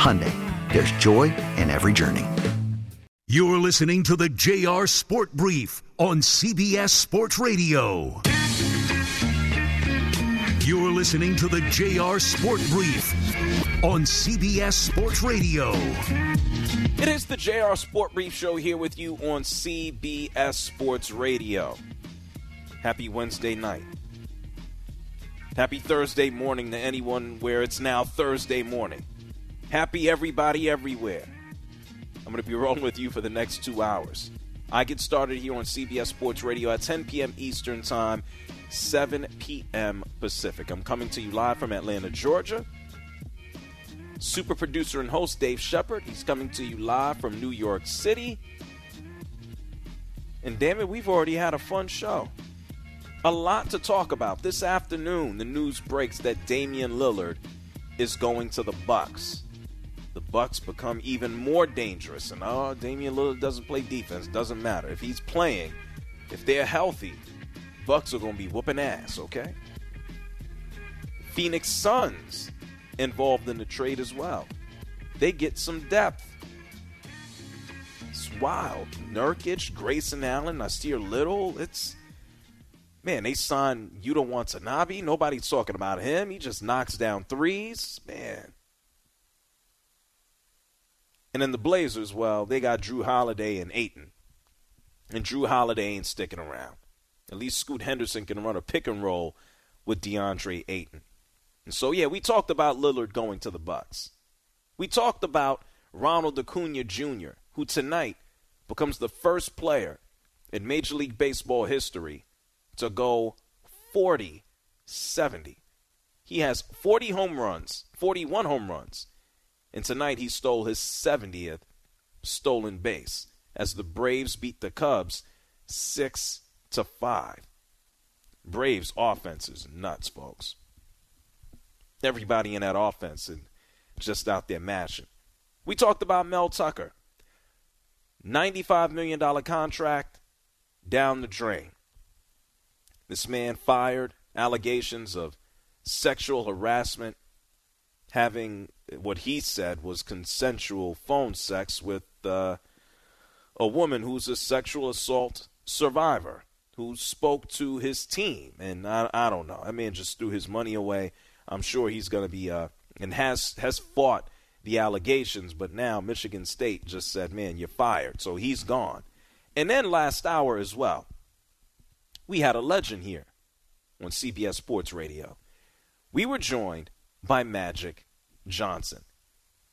Hyundai, there's joy in every journey. You're listening to the JR Sport Brief on CBS Sports Radio. You're listening to the JR Sport Brief on CBS Sports Radio. It is the JR Sport Brief Show here with you on CBS Sports Radio. Happy Wednesday night. Happy Thursday morning to anyone where it's now Thursday morning. Happy everybody everywhere. I'm going to be rolling with you for the next two hours. I get started here on CBS Sports Radio at 10 p.m. Eastern Time, 7 p.m. Pacific. I'm coming to you live from Atlanta, Georgia. Super producer and host Dave Shepard. He's coming to you live from New York City. And damn it, we've already had a fun show. A lot to talk about. This afternoon, the news breaks that Damian Lillard is going to the Bucks. Bucks become even more dangerous. And oh, Damian Lillard doesn't play defense. Doesn't matter. If he's playing, if they're healthy, Bucks are going to be whooping ass, okay? Phoenix Suns involved in the trade as well. They get some depth. It's wild. Nurkic, Grayson Allen, Nassir Little. It's man, they signed Yuta Watanabe. Nobody's talking about him. He just knocks down threes. Man. And then the Blazers, well, they got Jrue Holiday and Ayton. And Jrue Holiday ain't sticking around. At least Scoot Henderson can run a pick and roll with DeAndre Ayton. And so, yeah, we talked about Lillard going to the Bucks. We talked about Ronald Acuna Jr., who tonight becomes the first player in Major League Baseball history to go 40 70. He has 40 home runs, 41 home runs, and tonight he stole his 70th stolen base as the Braves beat the Cubs 6 to 5. Braves offense is nuts, folks. Everybody in that offense and just out there mashing. We talked about Mel Tucker. $95 million contract down the drain. This man fired, allegations of sexual harassment, having what he said was consensual phone sex with uh, a woman who's a sexual assault survivor who spoke to his team. And I, I don't know. I mean, just threw his money away. I'm sure he's going to be uh, and has has fought the allegations, but now Michigan State just said, "Man, you're fired." So he's gone. And then last hour as well, we had a legend here on CBS Sports Radio. We were joined by Magic Johnson.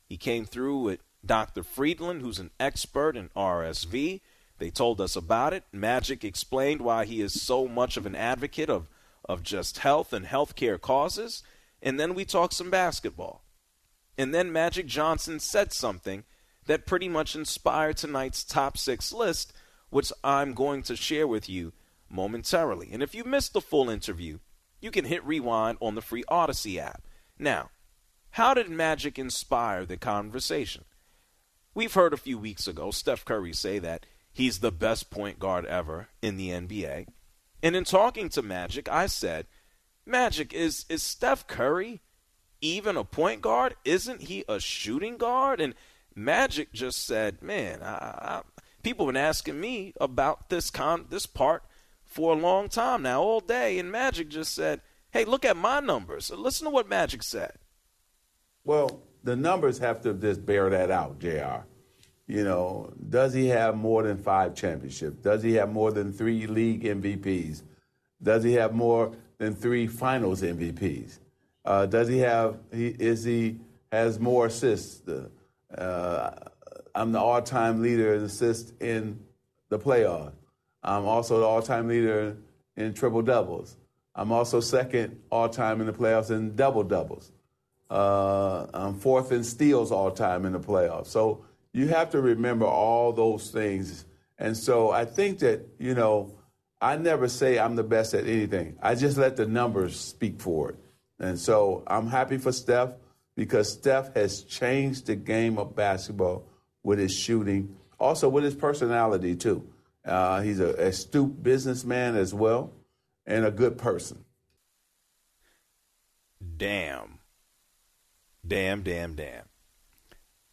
He came through with Dr. Friedland, who's an expert in RSV. They told us about it. Magic explained why he is so much of an advocate of, of just health and healthcare causes. And then we talked some basketball. And then Magic Johnson said something that pretty much inspired tonight's top six list, which I'm going to share with you momentarily. And if you missed the full interview, you can hit rewind on the free Audacy app. Now, how did Magic inspire the conversation? we've heard a few weeks ago Steph Curry say that he's the best point guard ever in the NBA. And in talking to Magic, I said, Magic, is, is Steph Curry even a point guard? Isn't he a shooting guard? And Magic just said, man, I, I, people have been asking me about this con this part for a long time now, all day. And Magic just said, hey, look at my numbers. Listen to what Magic said. Well, the numbers have to just bear that out, JR. You know, does he have more than five championships? Does he have more than three league MVPs? Does he have more than three finals MVPs? Uh, does he have, he, is he, has more assists? Uh, I'm the all time leader in assists in the playoffs. I'm also the all time leader in triple doubles. I'm also second all time in the playoffs in double doubles. Uh, I'm fourth in steals all time in the playoffs. So you have to remember all those things. And so I think that, you know, I never say I'm the best at anything. I just let the numbers speak for it. And so I'm happy for Steph because Steph has changed the game of basketball with his shooting, also with his personality, too. Uh, he's an astute businessman as well and a good person. Damn. Damn, damn, damn.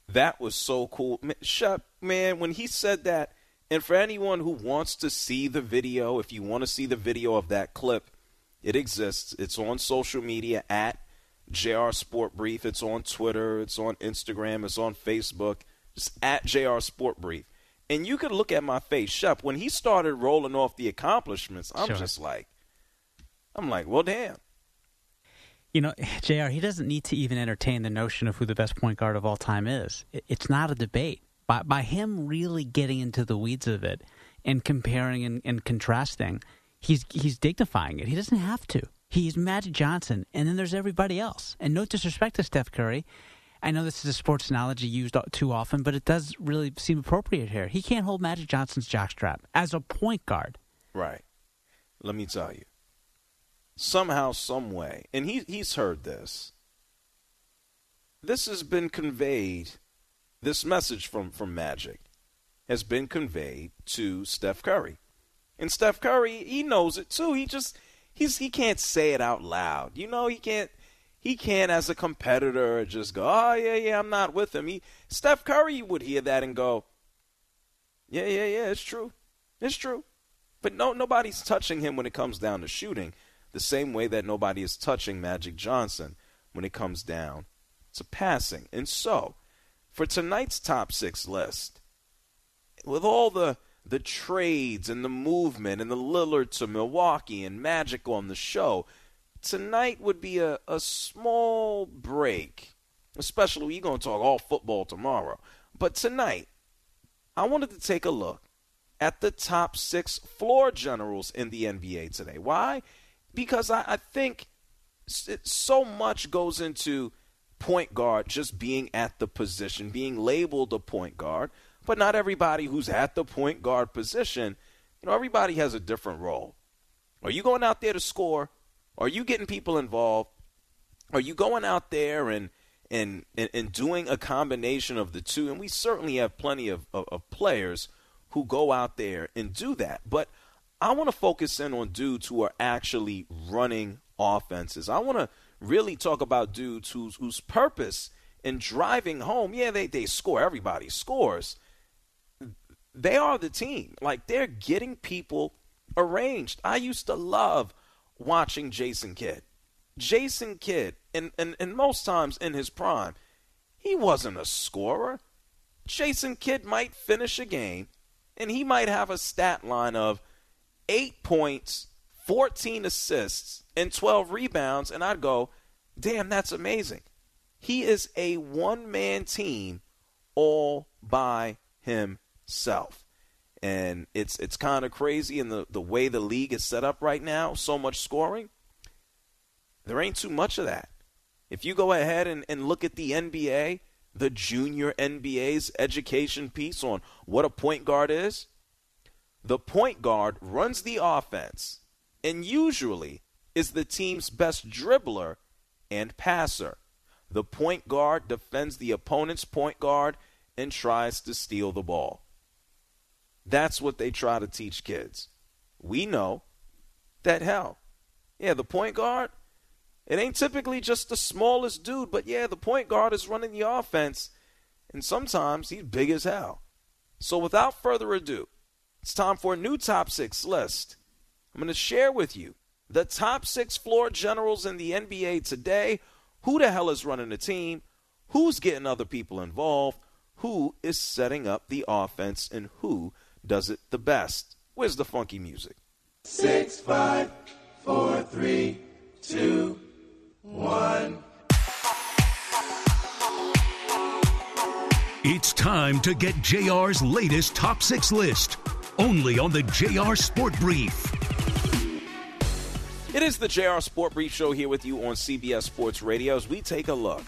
That was so cool. Shut, man, when he said that, and for anyone who wants to see the video, if you want to see the video of that clip, it exists. It's on social media at JR Sport Brief. It's on Twitter. It's on Instagram. It's on Facebook. Just at JR Sport Brief. And you could look at my face, Shep. When he started rolling off the accomplishments, I'm sure. just like, I'm like, well, damn. You know, JR, he doesn't need to even entertain the notion of who the best point guard of all time is. It's not a debate. By, by him really getting into the weeds of it and comparing and, and contrasting, he's, he's dignifying it. He doesn't have to. He's Magic Johnson, and then there's everybody else. And no disrespect to Steph Curry. I know this is a sports analogy used too often, but it does really seem appropriate here. He can't hold Magic Johnson's jockstrap as a point guard. Right. Let me tell you somehow, some way, and he he's heard this. This has been conveyed. This message from from Magic has been conveyed to Steph Curry, and Steph Curry he knows it too. He just he's he can't say it out loud. You know he can't he can't as a competitor just go oh yeah yeah I'm not with him. He Steph Curry would hear that and go yeah yeah yeah it's true it's true, but no nobody's touching him when it comes down to shooting the same way that nobody is touching Magic Johnson when it comes down to passing. And so, for tonight's top six list, with all the the trades and the movement and the Lillard to Milwaukee and Magic on the show, tonight would be a, a small break. Especially we're going to talk all football tomorrow. But tonight, I wanted to take a look at the top six floor generals in the NBA today. Why? Because I, I think so much goes into point guard just being at the position, being labeled a point guard, but not everybody who's at the point guard position, you know, everybody has a different role. Are you going out there to score? Are you getting people involved? Are you going out there and and, and, and doing a combination of the two? And we certainly have plenty of, of, of players who go out there and do that. But I want to focus in on dudes who are actually running offenses. I want to really talk about dudes whose whose purpose in driving home, yeah, they, they score. Everybody scores. They are the team. Like they're getting people arranged. I used to love watching Jason Kidd. Jason Kidd, and, and, and most times in his prime, he wasn't a scorer. Jason Kidd might finish a game and he might have a stat line of eight points, 14 assists, and 12 rebounds, and I'd go, damn, that's amazing. He is a one man team all by himself. And it's it's kind of crazy in the, the way the league is set up right now, so much scoring. There ain't too much of that. If you go ahead and, and look at the NBA, the junior NBA's education piece on what a point guard is, the point guard runs the offense and usually is the team's best dribbler and passer. The point guard defends the opponent's point guard and tries to steal the ball. That's what they try to teach kids. We know that hell. Yeah, the point guard, it ain't typically just the smallest dude, but yeah, the point guard is running the offense, and sometimes he's big as hell. So without further ado, it's time for a new top six list. I'm going to share with you the top six floor generals in the NBA today. Who the hell is running the team? Who's getting other people involved? Who is setting up the offense? And who does it the best? Where's the funky music? Six, five, four, three, two, one. It's time to get JR's latest top six list, only on the JR Sport Brief. It is the JR Sport Brief Show here with you on CBS Sports Radio as we take a look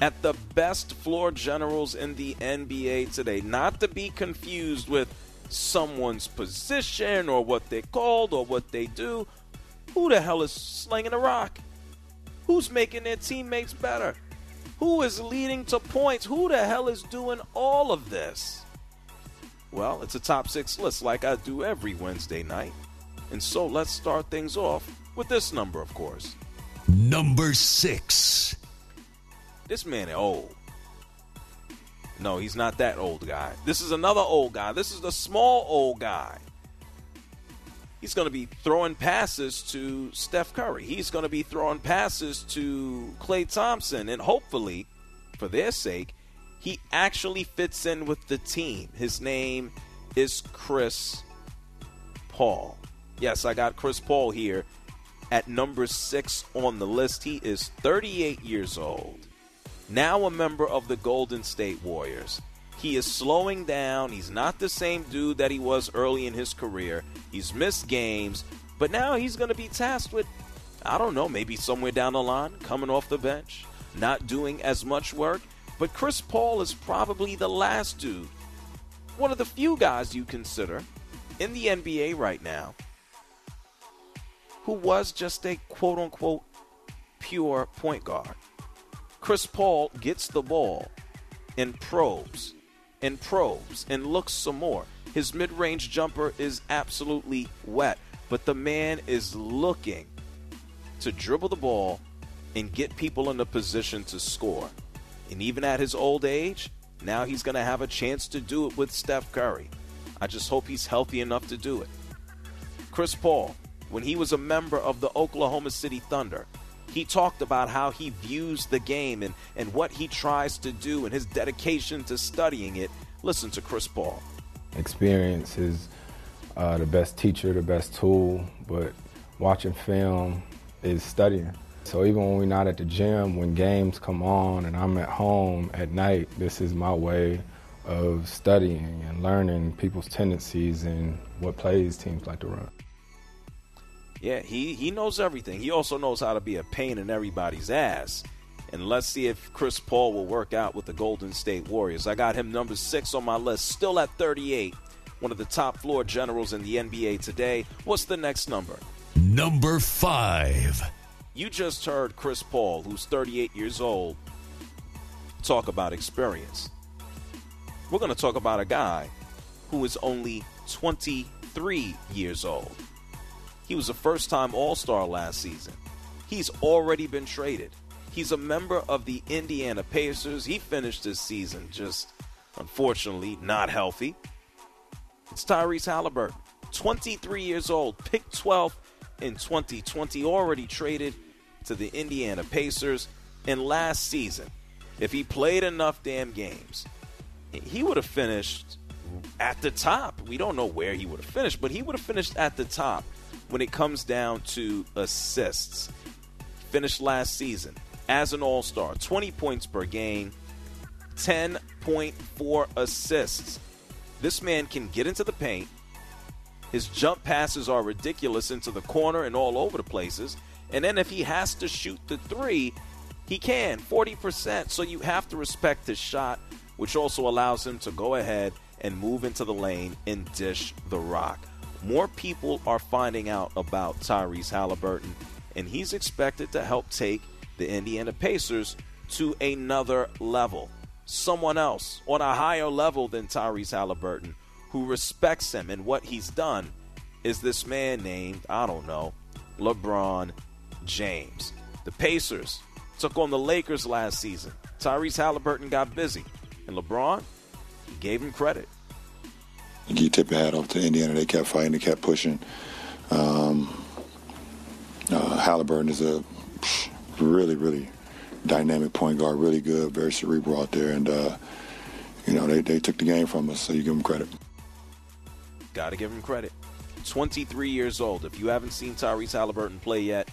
at the best floor generals in the NBA today. Not to be confused with someone's position or what they're called or what they do. Who the hell is slinging a rock? Who's making their teammates better? Who is leading to points? Who the hell is doing all of this? Well, it's a top six list like I do every Wednesday night. And so let's start things off with this number, of course. Number six. This man is old. No, he's not that old guy. This is another old guy. This is the small old guy. He's going to be throwing passes to Steph Curry. He's going to be throwing passes to Klay Thompson. And hopefully, for their sake, he actually fits in with the team. His name is Chris Paul. Yes, I got Chris Paul here at number six on the list. He is 38 years old now a member of the Golden State Warriors. He is slowing down. He's not the same dude that he was early in his career. He's missed games, but now he's going to be tasked with, I don't know, maybe somewhere down the line, coming off the bench, not doing as much work. But Chris Paul is probably the last dude, one of the few guys you consider in the NBA right now who was just a quote unquote pure point guard. Chris Paul gets the ball and probes and probes and looks some more. His mid range jumper is absolutely wet, but the man is looking to dribble the ball and get people in a position to score. And even at his old age, now he's going to have a chance to do it with Steph Curry. I just hope he's healthy enough to do it. Chris Paul, when he was a member of the Oklahoma City Thunder, he talked about how he views the game and, and what he tries to do and his dedication to studying it. Listen to Chris Paul. Experience is uh, the best teacher, the best tool, but watching film is studying. So even when we're not at the gym, when games come on and I'm at home at night, this is my way of studying and learning people's tendencies and what plays teams like to run. Yeah, he, he knows everything. He also knows how to be a pain in everybody's ass. And let's see if Chris Paul will work out with the Golden State Warriors. I got him number six on my list, still at 38. One of the top floor generals in the NBA today. What's the next number? Number five. You just heard Chris Paul, who's 38 years old, talk about experience. We're going to talk about a guy who is only 23 years old. He was a first time All Star last season. He's already been traded. He's a member of the Indiana Pacers. He finished his season just, unfortunately, not healthy. It's Tyrese Haliburton, 23 years old, picked 12 in 2020, already traded to the Indiana Pacers. And last season, if he played enough damn games, he would have finished at the top. We don't know where he would have finished, but he would have finished at the top when it comes down to assists. Finished last season as an All Star, 20 points per game, 10.4 assists. This man can get into the paint. His jump passes are ridiculous into the corner and all over the places. And then if he has to shoot the three, he can 40%. So you have to respect his shot, which also allows him to go ahead and move into the lane and dish the rock more people are finding out about Tyrese Haliburton, and he's expected to help take the Indiana Pacers to another level. someone else on a higher level than Tyrese Haliburton who respects him and what he's done is this man named, I don't know, LeBron James. The Pacers took on the Lakers last season. Tyrese Haliburton got busy, and LeBron, he gave him credit. You tip your hat off to Indiana. They kept fighting, they kept pushing. Um, uh, Haliburton is a really, really dynamic point guard, really good, very cerebral out there, and uh, you know they, they took the game from us, so you give them credit. Got to give him credit. 23 years old. If you haven't seen Tyrese Haliburton play yet,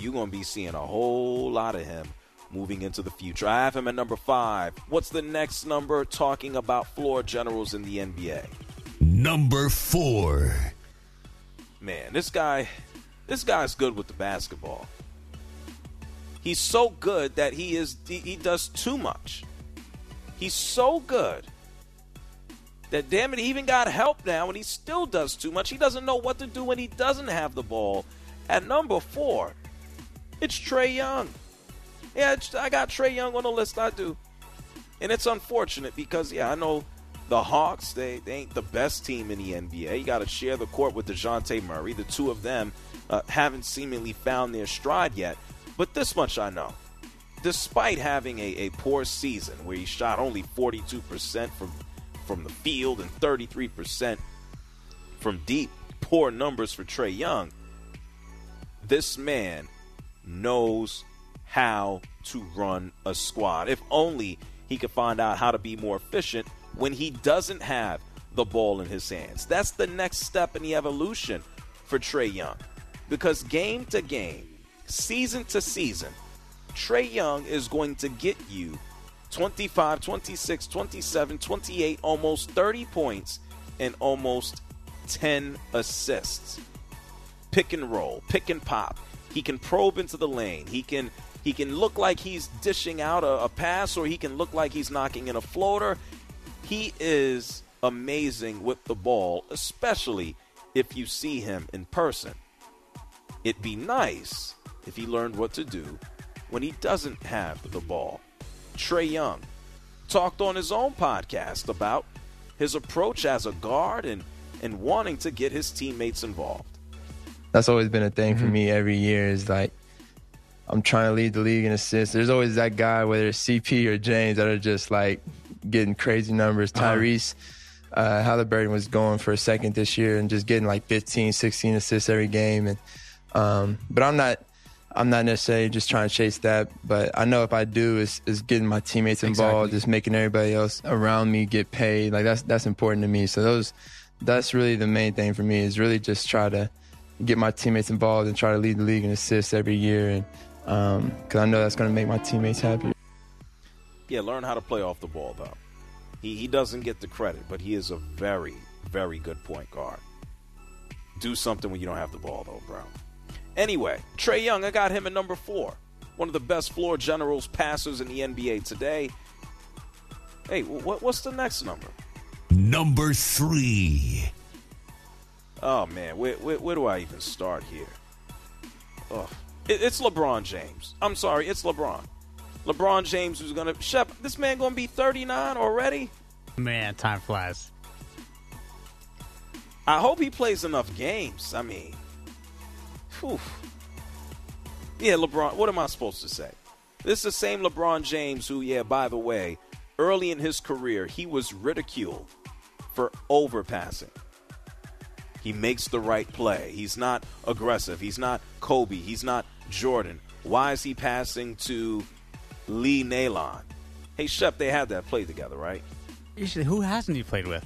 you're going to be seeing a whole lot of him moving into the future. I have him at number five. What's the next number talking about floor generals in the NBA? Number four. Man, this guy, this guy's good with the basketball. He's so good that he is he, he does too much. He's so good that damn it, he even got help now and he still does too much. He doesn't know what to do when he doesn't have the ball. At number four, it's Trae Young. Yeah, I got Trae Young on the list. I do, and it's unfortunate because yeah, I know the Hawks they, they ain't the best team in the NBA. You got to share the court with Dejounte Murray. The two of them uh, haven't seemingly found their stride yet. But this much I know. Despite having a, a poor season where he shot only 42% from from the field and 33% from deep, poor numbers for Trae Young. This man knows how to run a squad. If only he could find out how to be more efficient when he doesn't have the ball in his hands. That's the next step in the evolution for Trae Young. Because game to game, season to season, Trae Young is going to get you 25, 26, 27, 28, almost 30 points, and almost 10 assists. Pick and roll, pick and pop. He can probe into the lane. He can he can look like he's dishing out a, a pass, or he can look like he's knocking in a floater. He is amazing with the ball, especially if you see him in person. It'd be nice if he learned what to do when he doesn't have the ball. Trae Young talked on his own podcast about his approach as a guard and, and wanting to get his teammates involved. That's always been a thing mm-hmm. for me every year is like I'm trying to lead the league in assists. There's always that guy, whether it's CP or James, that are just like getting crazy numbers. Uh-huh. Tyrese uh, Haliburton was going for a second this year and just getting like 15, 16 assists every game. And um, but I'm not I'm not necessarily just trying to chase that, but I know if I do, is is getting my teammates involved, exactly. just making everybody else around me get paid. Like that's that's important to me. So those that's really the main thing for me is really just try to get my teammates involved and try to lead the league in assists every year, and because um, I know that's going to make my teammates happy. Yeah, learn how to play off the ball though. He he doesn't get the credit, but he is a very very good point guard. Do something when you don't have the ball though, bro. Anyway, Trae Young, I got him at number four. One of the best floor generals passers in the NBA today. Hey, what, what's the next number? Number three. Oh, man. Where, where, where do I even start here? Oh, it, it's LeBron James. I'm sorry, it's LeBron. LeBron James who's going to. Shep, this man going to be 39 already? Man, time flies. I hope he plays enough games. I mean, Whew. Yeah, LeBron. What am I supposed to say? This is the same LeBron James who, yeah, by the way, early in his career, he was ridiculed for overpassing. He makes the right play. He's not aggressive. He's not Kobe. He's not Jordan. Why is he passing to Lee Nailon? Hey, Shep, they had that play together, right? Usually, who hasn't he played with?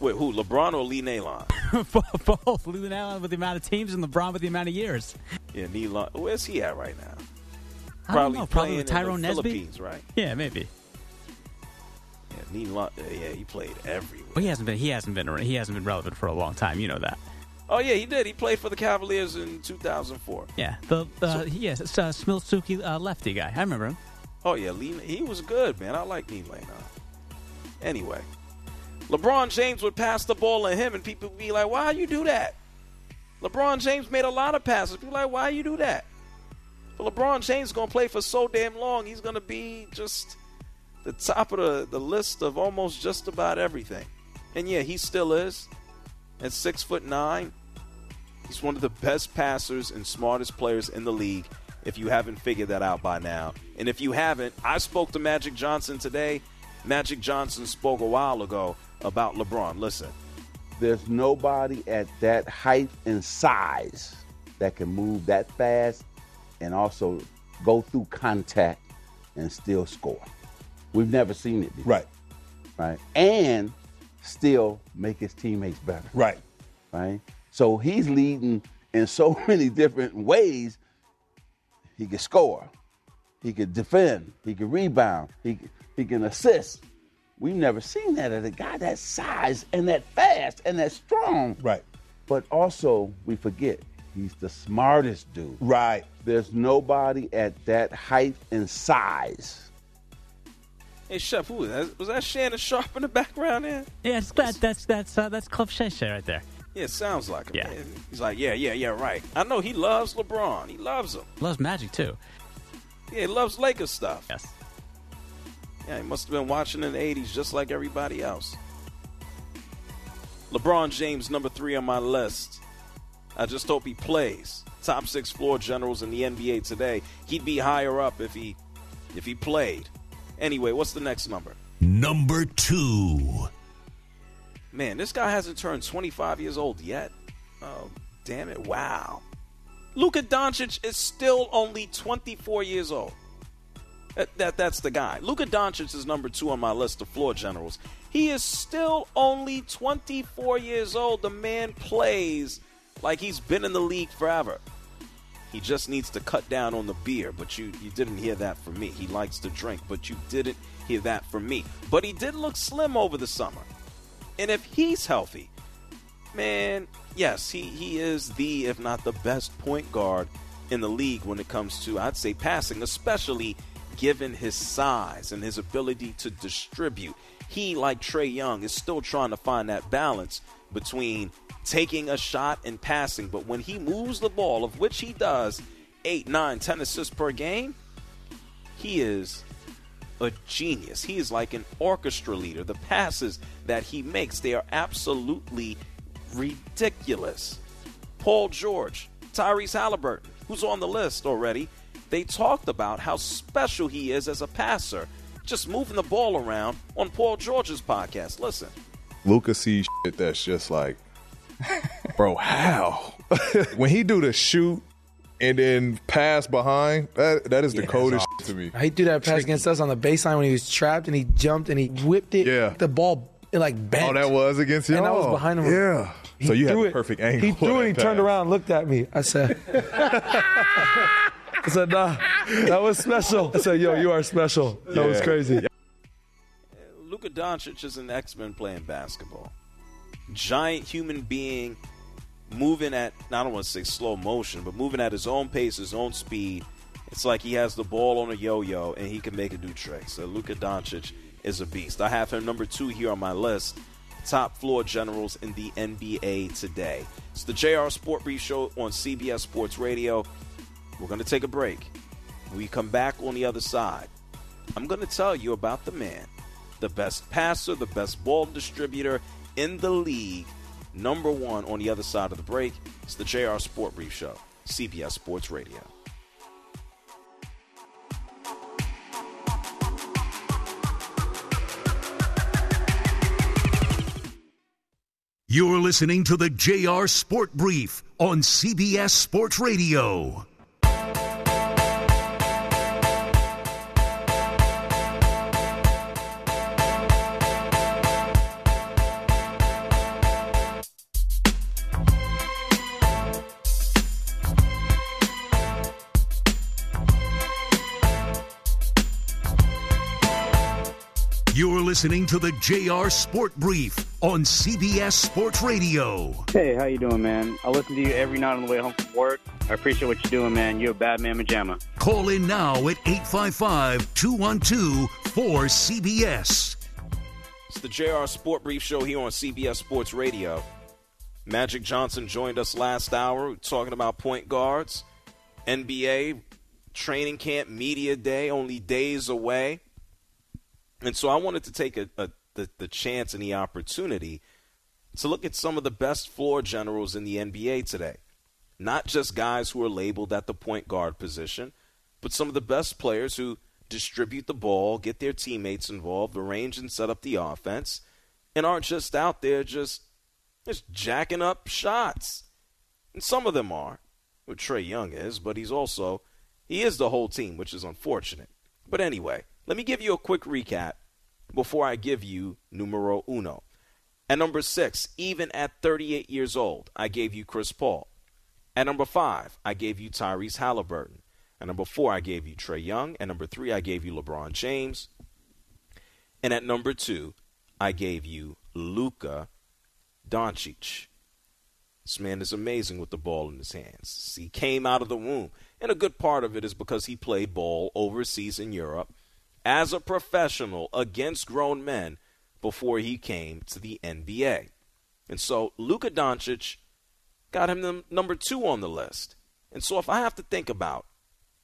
Wait, who? LeBron or Lee Nailon? Both. Lee Nailon with the amount of teams and LeBron with the amount of years. Yeah, Nailon. Where's he at right now? Probably know, Probably with Tyrone Nesby. Philippines, right? Yeah, maybe. Yeah, Nailon. Yeah, he played everywhere. Well, he hasn't been. He hasn't been. He hasn't been relevant for a long time. You know that. Oh yeah, he did. He played for the Cavaliers in 2004. Yeah, the uh, so, yes, it's uh, Smiltsuki uh, lefty guy. I remember him. Oh yeah, Lee, he was good, man. I like Lane. Anyway, LeBron James would pass the ball to him, and people would be like, why you do that? LeBron James made a lot of passes. People like, why you do that? But LeBron James is going to play for so damn long, he's going to be just the top of the, the list of almost just about everything. And yeah, he still is. At six foot nine, he's one of the best passers and smartest players in the league. If you haven't figured that out by now, and if you haven't, I spoke to Magic Johnson today. Magic Johnson spoke a while ago about LeBron. Listen, there's nobody at that height and size that can move that fast and also go through contact and still score. We've never seen it before. Right. Right. And still make his teammates better. Right. Right. So he's leading in so many different ways. He can score. He can defend. He can rebound. He, he can assist. We've never seen that at a guy that size and that fast and that strong. Right. But also, we forget he's the smartest dude. Right. There's nobody at that height and size. Hey, Shep, who was that? Was that Shannon Sharpe in the background there? Yeah, it's glad that's that's uh, that's Cliff Shay right there. Yeah, sounds like him. Yeah. man. He's like, yeah, yeah, yeah, right. I know he loves LeBron. He loves him. Loves Magic too. Yeah, he loves Lakers stuff. Yes. Yeah, he must have been watching in the 80s just like everybody else. LeBron James, number three on my list. I just hope he plays. Top six floor generals in the NBA today. He'd be higher up if he if he played. Anyway, what's the next number? Number two. Man, this guy hasn't turned 25 years old yet. Oh, damn it. Wow. Luka Doncic is still only 24 years old. That, that that's the guy. Luka Doncic is number 2 on my list of floor generals. He is still only 24 years old. The man plays like he's been in the league forever. He just needs to cut down on the beer, but you you didn't hear that from me. He likes to drink, but you didn't hear that from me. But he did look slim over the summer. And if he's healthy, man, yes, he, he is the, if not the best point guard in the league when it comes to, I'd say, passing, especially given his size and his ability to distribute. He, like Trae Young, is still trying to find that balance between taking a shot and passing. But when he moves the ball, of which he does, eight, nine, ten assists per game, he is a genius. He is like an orchestra leader. The passes that he makes, they are absolutely ridiculous. Paul George, Tyrese Haliburton, who's on the list already, they talked about how special he is as a passer, just moving the ball around on Paul George's podcast. Listen. Luka sees shit that's just like, bro, how? when he do the shoot and then pass behind, that that is the coldest shit to me. He threw that pass against us on the baseline when he was trapped and he jumped and he whipped it. Yeah. The ball it like bent. Oh, that was against you. And I was behind him. Yeah. He so you had threw the it. perfect angle. He threw it. He that turned around, and looked at me. I said, I said, nah, that was special. I said, yo, you are special. That was Yeah. crazy. Luka Doncic is an X-Men playing basketball. Giant human being moving at I don't want to say slow motion, but moving at his own pace, his own speed. It's like he has the ball on a yo-yo and he can make a do trick. So Luka Doncic is a beast. I have him number two here on my list. Top floor generals in the NBA today. It's the JR Sport Brief Show on CBS Sports Radio. We're going to take a break. When we come back on the other side, I'm going to tell you about the man, the best passer, the best ball distributor in the league, number one on the other side of the break. It's the JR Sport Brief Show, CBS Sports Radio. You're listening to the JR Sport Brief on CBS Sports Radio. Listening to the JR Sport Brief on CBS Sports Radio. Hey, how you doing, man? I listen to you every night on the way home from work. I appreciate what you're doing, man. You're a bad man, Majama. Call in now at 855 212 4CBS. It's the JR Sport Brief Show here on CBS Sports Radio. Magic Johnson joined us last hour talking about point guards, NBA, training camp, media day, only days away. And so I wanted to take a, a the, the chance and the opportunity to look at some of the best floor generals in the NBA today. Not just guys who are labeled at the point guard position, but some of the best players who distribute the ball, get their teammates involved, arrange and set up the offense, and aren't just out there just just jacking up shots. And some of them are. What Trae Young is, but he's also he is the whole team, which is unfortunate. But anyway, let me give you a quick recap before I give you numero uno. At number six, even at 38 years old, I gave you Chris Paul. At number five, I gave you Tyrese Haliburton. At number four, I gave you Trae Young. At number three, I gave you LeBron James. And at number two, I gave you Luka Doncic. This man is amazing with the ball in his hands. He came out of the womb. And a good part of it is because he played ball overseas in Europe as a professional against grown men before he came to the NBA. And so Luka Doncic got him number two on the list. And so if I have to think about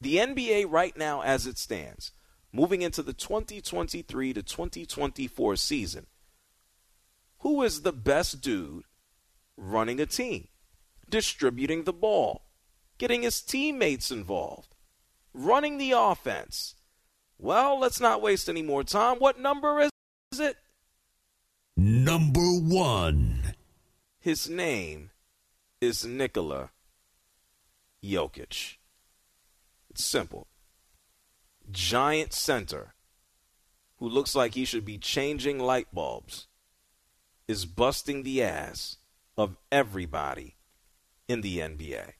the NBA right now as it stands, moving into the 2023 to 2024 season, who is the best dude running a team, distributing the ball, getting his teammates involved, running the offense? Well, let's not waste any more time. What number is it? Number one. His name is Nikola Jokic. It's simple. Giant center who looks like he should be changing light bulbs is busting the ass of everybody in the NBA.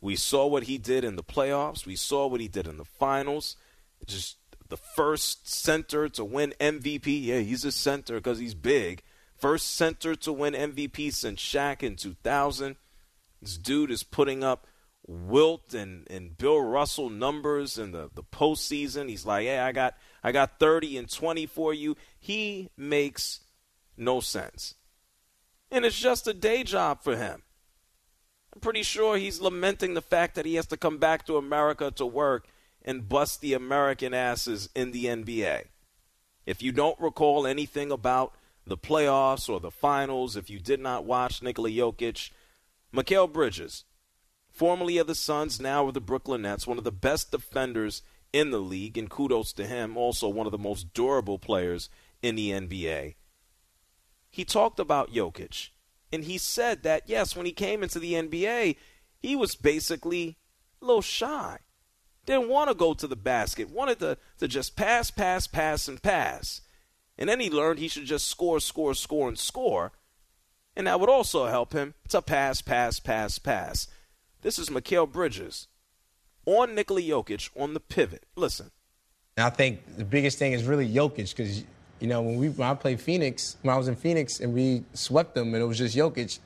We saw what he did in the playoffs. We saw what he did in the finals. Just the first center to win MVP. Yeah, he's a center because he's big. First center to win MVP since Shaq in 2000. This dude is putting up Wilt and, and Bill Russell numbers in the, the postseason. He's like, hey, I got I got 30 and 20 for you. He makes no sense. And it's just a day job for him. I'm pretty sure he's lamenting the fact that he has to come back to America to work and bust the American asses in the NBA. If you don't recall anything about the playoffs or the finals, if you did not watch Nikola Jokic, Mikal Bridges, formerly of the Suns, now of the Brooklyn Nets, one of the best defenders in the league, and kudos to him, also one of the most durable players in the NBA. He talked about Jokic, and he said that, yes, when he came into the NBA, he was basically a little shy. Didn't want to go to the basket, wanted to, to just pass, pass, pass, and pass. And then he learned he should just score, score, score, and score. And that would also help him to pass, pass, pass, pass. This is Mikal Bridges on Nikola Jokic on the pivot. Listen. I think the biggest thing is really Jokic because, you know, when, we, when I played Phoenix, when I was in Phoenix and we swept them and it was just Jokic,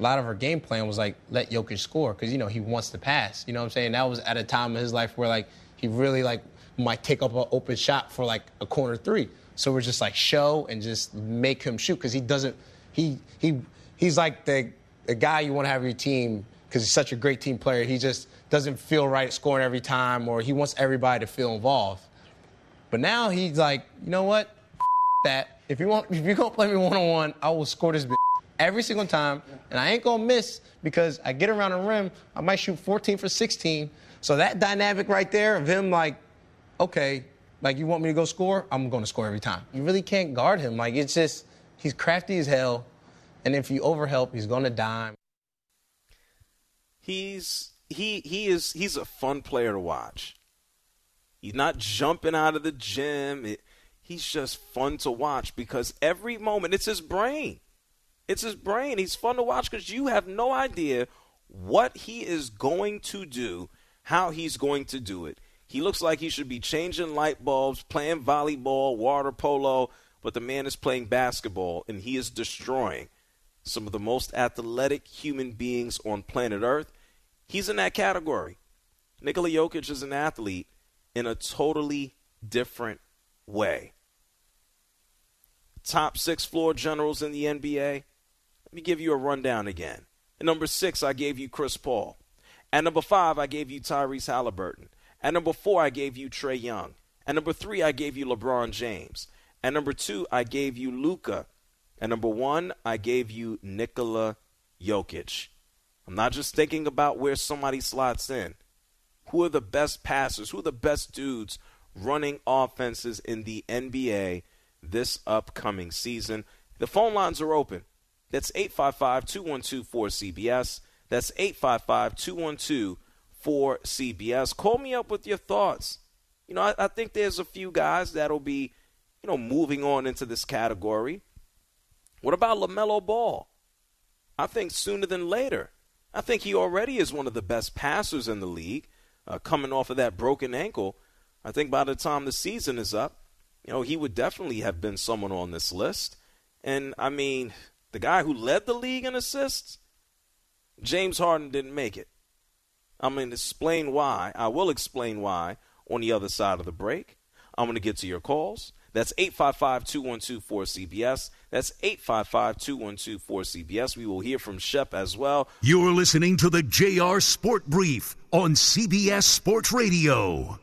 a lot of our game plan was like, let Jokic score because, you know, he wants to pass. You know what I'm saying? That was at a time in his life where, like, he really, like, might take up an open shot for, like, a corner three. So we're just like show and just make him shoot because he doesn't. He he he's like the the guy you want to have your team because he's such a great team player. He just doesn't feel right scoring every time, or he wants everybody to feel involved. But now he's like, you know what? F- that if you want, if you're gonna play me one on one, I will score this bitch every single time, and I ain't gonna miss because I get around the rim. I might shoot 14 for 16. So that dynamic right there of him like, okay, like you want me to go score, I'm to score every time. You really can't guard him. Like it's just he's crafty as hell, and if you overhelp, he's to dime. He's he he is he's a fun player to watch. He's not jumping out of the gym. It, he's just fun to watch because every moment it's his brain. It's his brain. He's fun to watch because you have no idea what he is going to do, how he's going to do it. He looks like he should be changing light bulbs, playing volleyball, water polo, but the man is playing basketball and he is destroying some of the most athletic human beings on planet Earth. He's in that category. Nikola Jokic is an athlete in a totally different way. Top six floor generals in the NBA. Let me give you a rundown again. At number six, I gave you Chris Paul. At number five, I gave you Tyrese Haliburton. At number four, I gave you Trae Young. At number three, I gave you LeBron James. At number two, I gave you Luka. At number one, I gave you Nikola Jokic. I'm not just thinking about where somebody slots in. Who are the best passers? Who are the best dudes running offenses in the NBA this upcoming season? The phone lines are open. That's 855 212 4CBS. That's 855 212 4CBS. Call me up with your thoughts. You know, I, I think there's a few guys that'll be, you know, moving on into this category. What about LaMelo Ball? I think sooner than later. I think he already is one of the best passers in the league, uh, coming off of that broken ankle. I think by the time the season is up, you know, he would definitely have been someone on this list. And I mean, the guy who led the league in assists, James Harden didn't make it. I'm going to explain why. I will explain why on the other side of the break. I'm going to get to your calls. That's 855 212 4CBS. That's 855 212 4CBS. We will hear from Shep as well. You're listening to the JR Sport Brief on CBS Sports Radio.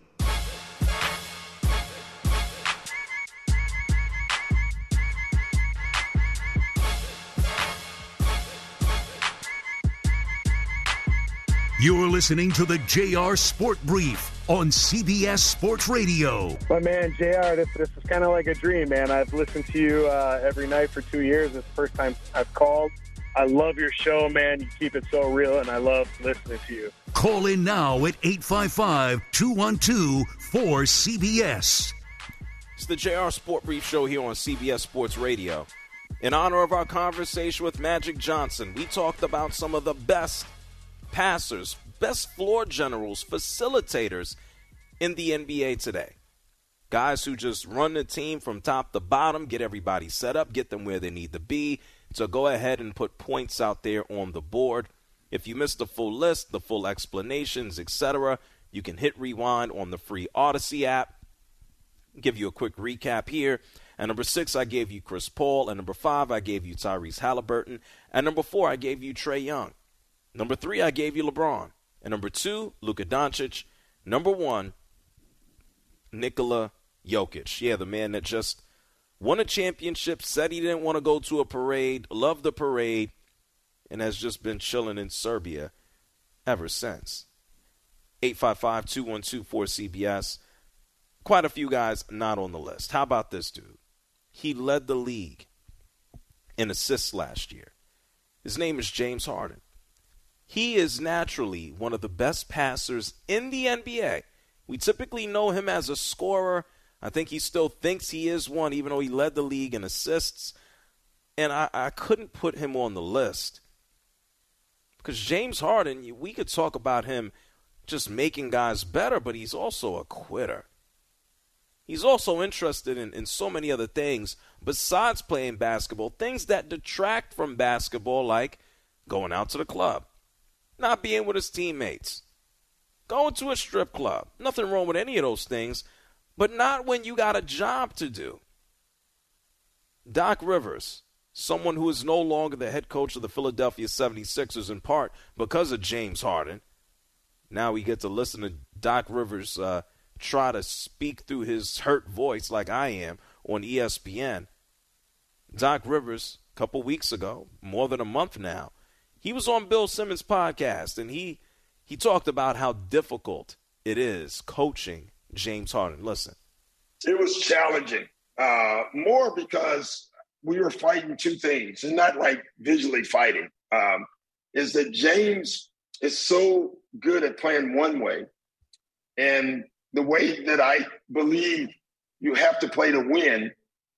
You're listening to the JR Sport Brief on CBS Sports Radio. My man, JR, this, this is kind of like a dream, man. I've listened to you uh, every night for two years. It's the first time I've called. I love your show, man. You keep it so real, and I love listening to you. Call in now at 855 212 4CBS. It's the JR Sport Brief Show here on CBS Sports Radio. In honor of our conversation with Magic Johnson, we talked about some of the best passers, best floor generals, facilitators in the NBA today. Guys who just run the team from top to bottom, get everybody set up, get them where they need to be. So go ahead and put points out there on the board. If you missed the full list, the full explanations, etc., you can hit rewind on the free Audacy app. Give you a quick recap here. At number six, I gave you Chris Paul. At number five, I gave you Tyrese Haliburton. At number four, I gave you Trae Young. Number three, I gave you LeBron. And number two, Luka Doncic. Number one, Nikola Jokic. Yeah, the man that just won a championship, said he didn't want to go to a parade, loved the parade, and has just been chilling in Serbia ever since. 855 212 4CBS. Quite a few guys not on the list. How about this dude? He led the league in assists last year. His name is James Harden. He is naturally one of the best passers in the NBA. We typically know him as a scorer. I think he still thinks he is one, even though he led the league in assists. And I, I couldn't put him on the list because James Harden, we could talk about him just making guys better, but he's also a quitter. He's also interested in, in so many other things besides playing basketball, things that detract from basketball, like going out to the club, not being with his teammates, going to a strip club. Nothing wrong with any of those things, but not when you got a job to do. Doc Rivers, someone who is no longer the head coach of the Philadelphia 76ers in part because of James Harden. Now we get to listen to Doc Rivers uh, try to speak through his hurt voice like I am on ESPN. Doc Rivers, a couple weeks ago, more than a month now, he was on Bill Simmons' podcast and he he talked about how difficult it is coaching James Harden. Listen. It was challenging. Uh, more because we were fighting two things, and not like visually fighting. Um, is that James is so good at playing one way, and the way that I believe you have to play to win,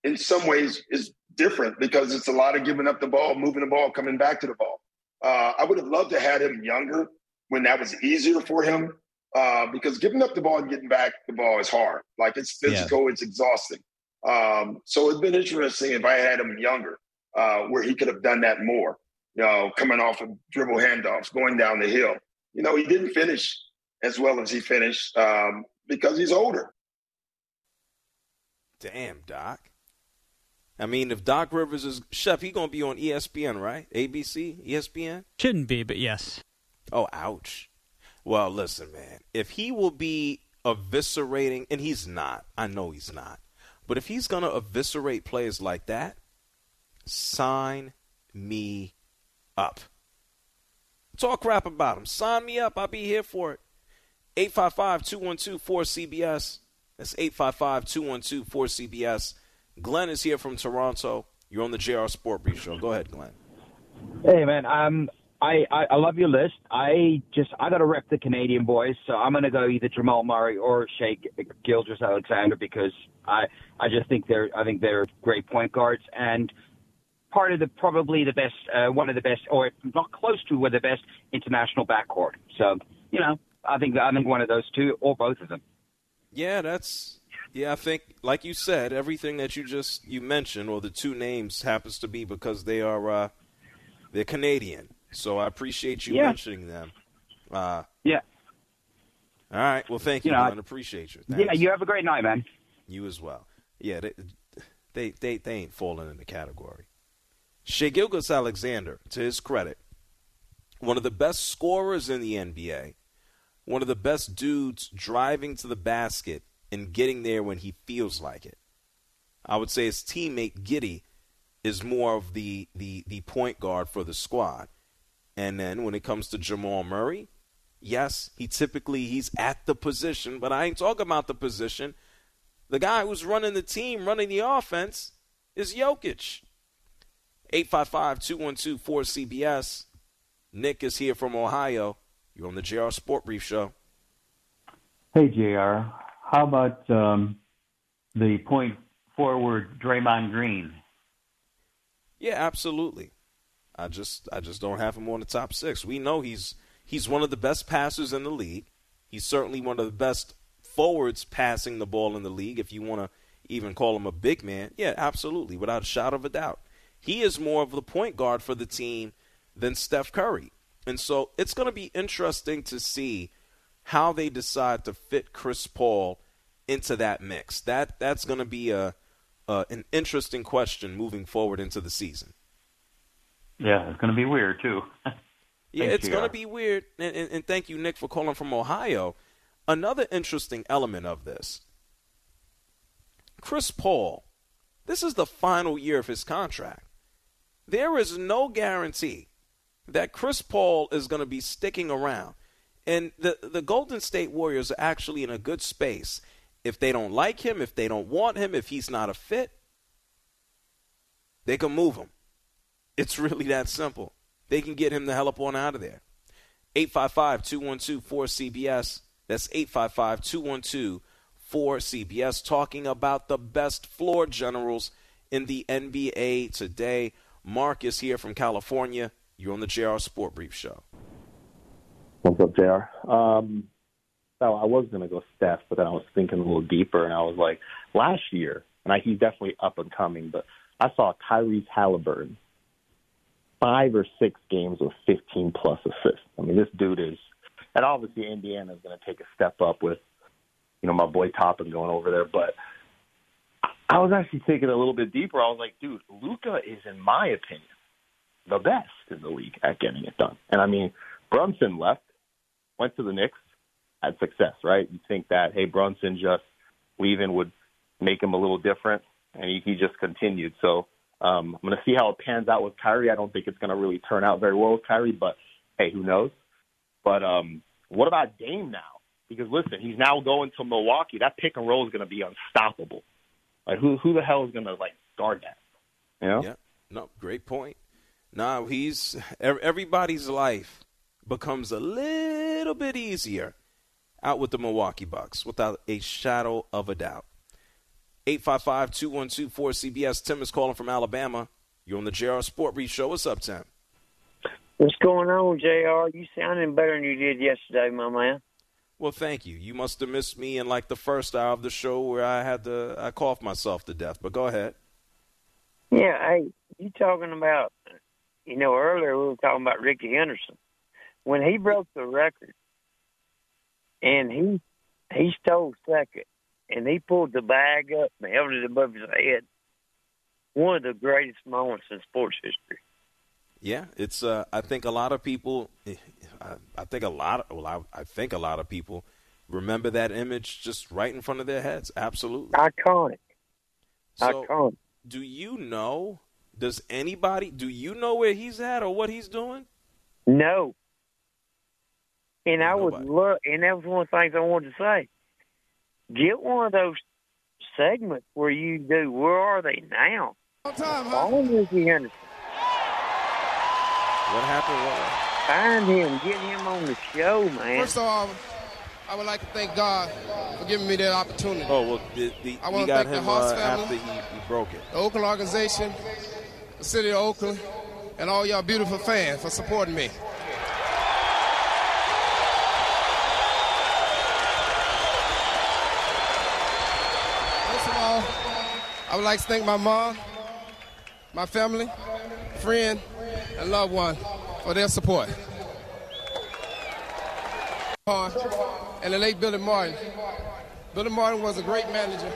in some ways, is different because it's a lot of giving up the ball, moving the ball, coming back to the ball. Uh, I would have loved to have him younger when that was easier for him uh, because giving up the ball and getting back the ball is hard. Like it's physical, yeah. it's exhausting. Um, so it's been interesting if I had him younger, uh, where he could have done that more. You know, coming off of dribble handoffs, going down the hill. You know, he didn't finish as well as he finished um, because he's older. Damn, Doc. I mean, if Doc Rivers is chef, he gonna be on ESPN, right? ABC, ESPN. Shouldn't be, but yes. Oh, ouch. Well, listen, man. If he will be eviscerating, and he's not. I know he's not. But if he's going to eviscerate players like that, sign me up. Talk crap about him. Sign me up. I'll be here for it. 855 212 4CBS. That's 855 212 4CBS. Glenn is here from Toronto. You're on the JR Sport Brief Show. Go ahead, Glenn. Hey, man. Um, I, I, I love your list. I just I got to rep the Canadian boys, so I'm going to go either Jamal Murray or Shai Gilgeous Alexander because I I just think they're I think they're great point guards and part of the probably the best uh, one of the best or not close to one of the best international backcourt. So you know I think I think one of those two or both of them. Yeah, that's yeah. I think like you said, everything that you just you mentioned or the two names happens to be because they are uh, they're Canadian. So I appreciate you Yeah. mentioning them. Uh, Yeah. all right. Well, thank you, You know, Glenn. Appreciate you. Thanks. Yeah, you have a great night, man. You as well. Yeah, they they they, they ain't falling in the category. Shai Gilgeous Alexander, to his credit, one of the best scorers in the NBA, one of the best dudes driving to the basket and getting there when he feels like it. I would say his teammate Giddey is more of the, the, the point guard for the squad. And then when it comes to Jamal Murray, yes, he typically he's at the position, but I ain't talking about the position. The guy who's running the team, running the offense, is Jokic. 855-212-4CBS. Nick is here from Ohio. You're on the JR Sport Brief Show. Hey, JR. How about um, the point forward Draymond Green? Yeah, absolutely. I just I just don't have him on the top six. We know he's he's one of the best passers in the league. He's certainly one of the best forwards passing the ball in the league. If you want to even call him a big man, yeah, absolutely, without a shadow of a doubt. He is more of the point guard for the team than Steph Curry, and so it's going to be interesting to see how they decide to fit Chris Paul into that mix. That that's going to be a uh, an interesting question moving forward into the season. Yeah, it's going to be weird too. Yeah, it's going to be weird. And, and, and thank you, Nick, for calling from Ohio. Another interesting element of this Chris Paul, this is the final year of his contract. There is no guarantee that Chris Paul is going to be sticking around. And the, the Golden State Warriors are actually in a good space. If they don't like him, if they don't want him, if he's not a fit, they can move him. It's really that simple. They can get him the hell up on out of there. 855 212 4CBS. That's 855 212 4CBS. Talking about the best floor generals in the NBA today. Mark is here from California. You're on the JR Sport Brief Show. What's up, JR? Um, so I was going to go Steph, but then I was thinking a little deeper, and I was like, last year, and I, he's definitely up and coming, but I saw Tyrese Haliburton five or six games with 15 plus assists. I mean, this dude is, and obviously Indiana is going to take a step up with, you know, my boy Toppin going over there, but I was actually thinking a little bit deeper. I was like, dude, Luka is, in my opinion, the best in the league at getting it done. And I mean, Brunson left, went to the Knicks, had success, right? You think that, hey, Brunson just leaving would make him a little different, and he, he just continued. So um, I'm going to see how it pans out with Kyrie. I don't think it's going to really turn out very well with Kyrie, but hey, who knows? But um, what about Dame now? Because listen, he's now going to Milwaukee. That pick and roll is going to be unstoppable. Like who who the hell is going to like guard that? You know? Yeah, no, great point. Now he's ev- everybody's life becomes a little bit easier out with the Milwaukee Bucks without a shadow of a doubt. 855-212-4CBS. Tim is calling from Alabama. You're on the JR Sport Brief Show. What's up, Tim? What's going on, JR? You sounding better than you did yesterday, my man. Well, thank you. You must have missed me in like the first hour of the show where I had to I coughed myself to death. But go ahead. Yeah, hey, you talking about, you know, earlier we were talking about Rickey Henderson. When he broke the record and he he stole second and he pulled the bag up and held it above his head, one of the greatest moments in sports history. Yeah, it's. Uh, I think a lot of people. I, I think a lot. Of, well, I, I think a lot of people remember that image just right in front of their heads. Absolutely. Iconic. So, Iconic. do you know? Does anybody? Do you know where he's at or what he's doing? No. And I would love, and that was one of the things I wanted to say. Get one of those segments where you do, where are they now? On Rickey Henderson. What happened? What, Find him, get him on the show, man. First of all, I would like to thank God for giving me that opportunity. oh well, the, the, I wanna got thank the him Haas uh, family. after he, he broke it. The Oakland organization, the city of Oakland, and all y'all beautiful fans for supporting me. I would like to thank my mom, my family, friend, and loved one for their support. And the late Billy Martin. Billy Martin was a great manager.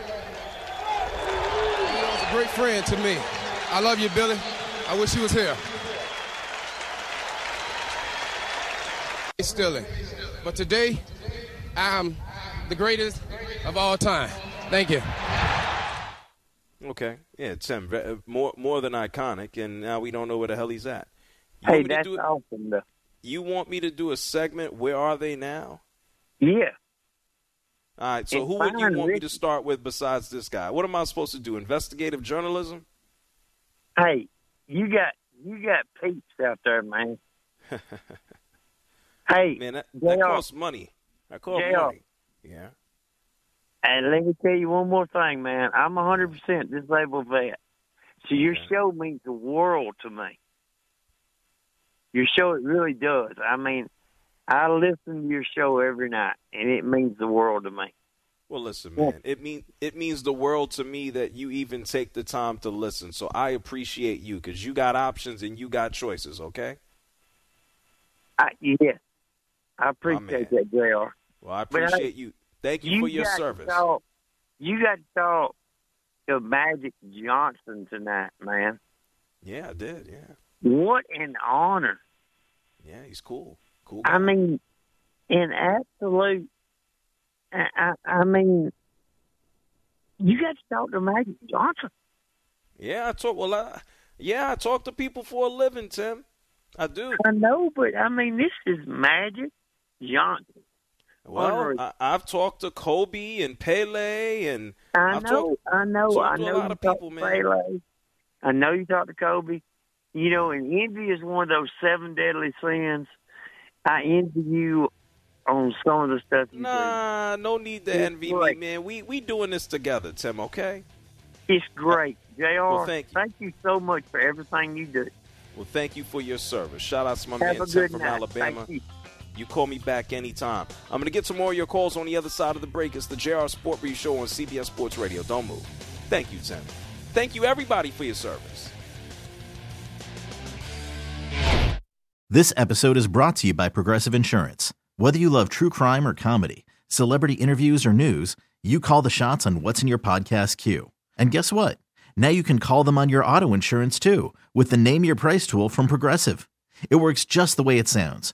He was a great friend to me. I love you, Billy. I wish he was here. He's still in. But today, I'm the greatest of all time. Thank you. Okay, yeah, Tim, um, ve- uh, more more than iconic, and now we don't know where the hell he's at. You Hey, want me to that's do- awesome, though. You want me to do a segment? Where are they now? Yeah. All right. So who would you want me to start with besides this guy? What am I supposed to do? Investigative journalism? Hey, you got you got peeps out there, man. hey, Man, that, that costs money. That costs money. Yeah. And let me tell you one more thing, man. I'm a 100% disabled vet. So your show means the world to me. Your show, it really does. I mean, I listen to your show every night, and it means the world to me. Well, listen, man. It mean it means the world to me that you even take the time to listen. So I appreciate you because you got options and you got choices. Okay. I, yeah, I appreciate that, Jr. Well, I But I- appreciate you. Thank you, for your service. talk- you got to talk to Magic Johnson tonight, man. Yeah, I did. Yeah. What an honor. Yeah, he's cool. Cool. I mean, in absolute, I, I, I mean, you got to talk to Magic Johnson. Yeah, I talk. Well, I, yeah, I talk to people for a living, Tim. I do. I know, but I mean, this is Magic Johnson. Well, I, I've talked to Kobe and Pele, and I I've know, talked- I know, I know. a lot you of people, man. Pele. I know you talk to Kobe. You know, and envy is one of those seven deadly sins. I envy you on some of the stuff you Nah, no need to It's envy great. me, man. We we doing this together, Tim. Okay. It's great, Jr. Well, thank you. so much for everything you do. Well, thank you for your service. Shout out to my Have man Tim from night. Alabama. You call me back anytime. I'm going to get some more of your calls on the other side of the break. It's the JR Sport Brief Show on CBS Sports Radio. Don't move. Thank you, Tim. Thank you, everybody, for your service. This episode is brought to you by Progressive Insurance. Whether you love true crime or comedy, celebrity interviews or news, you call the shots on what's in your podcast queue. And guess what? Now you can call them on your auto insurance too with the Name Your Price tool from Progressive. It works just the way it sounds.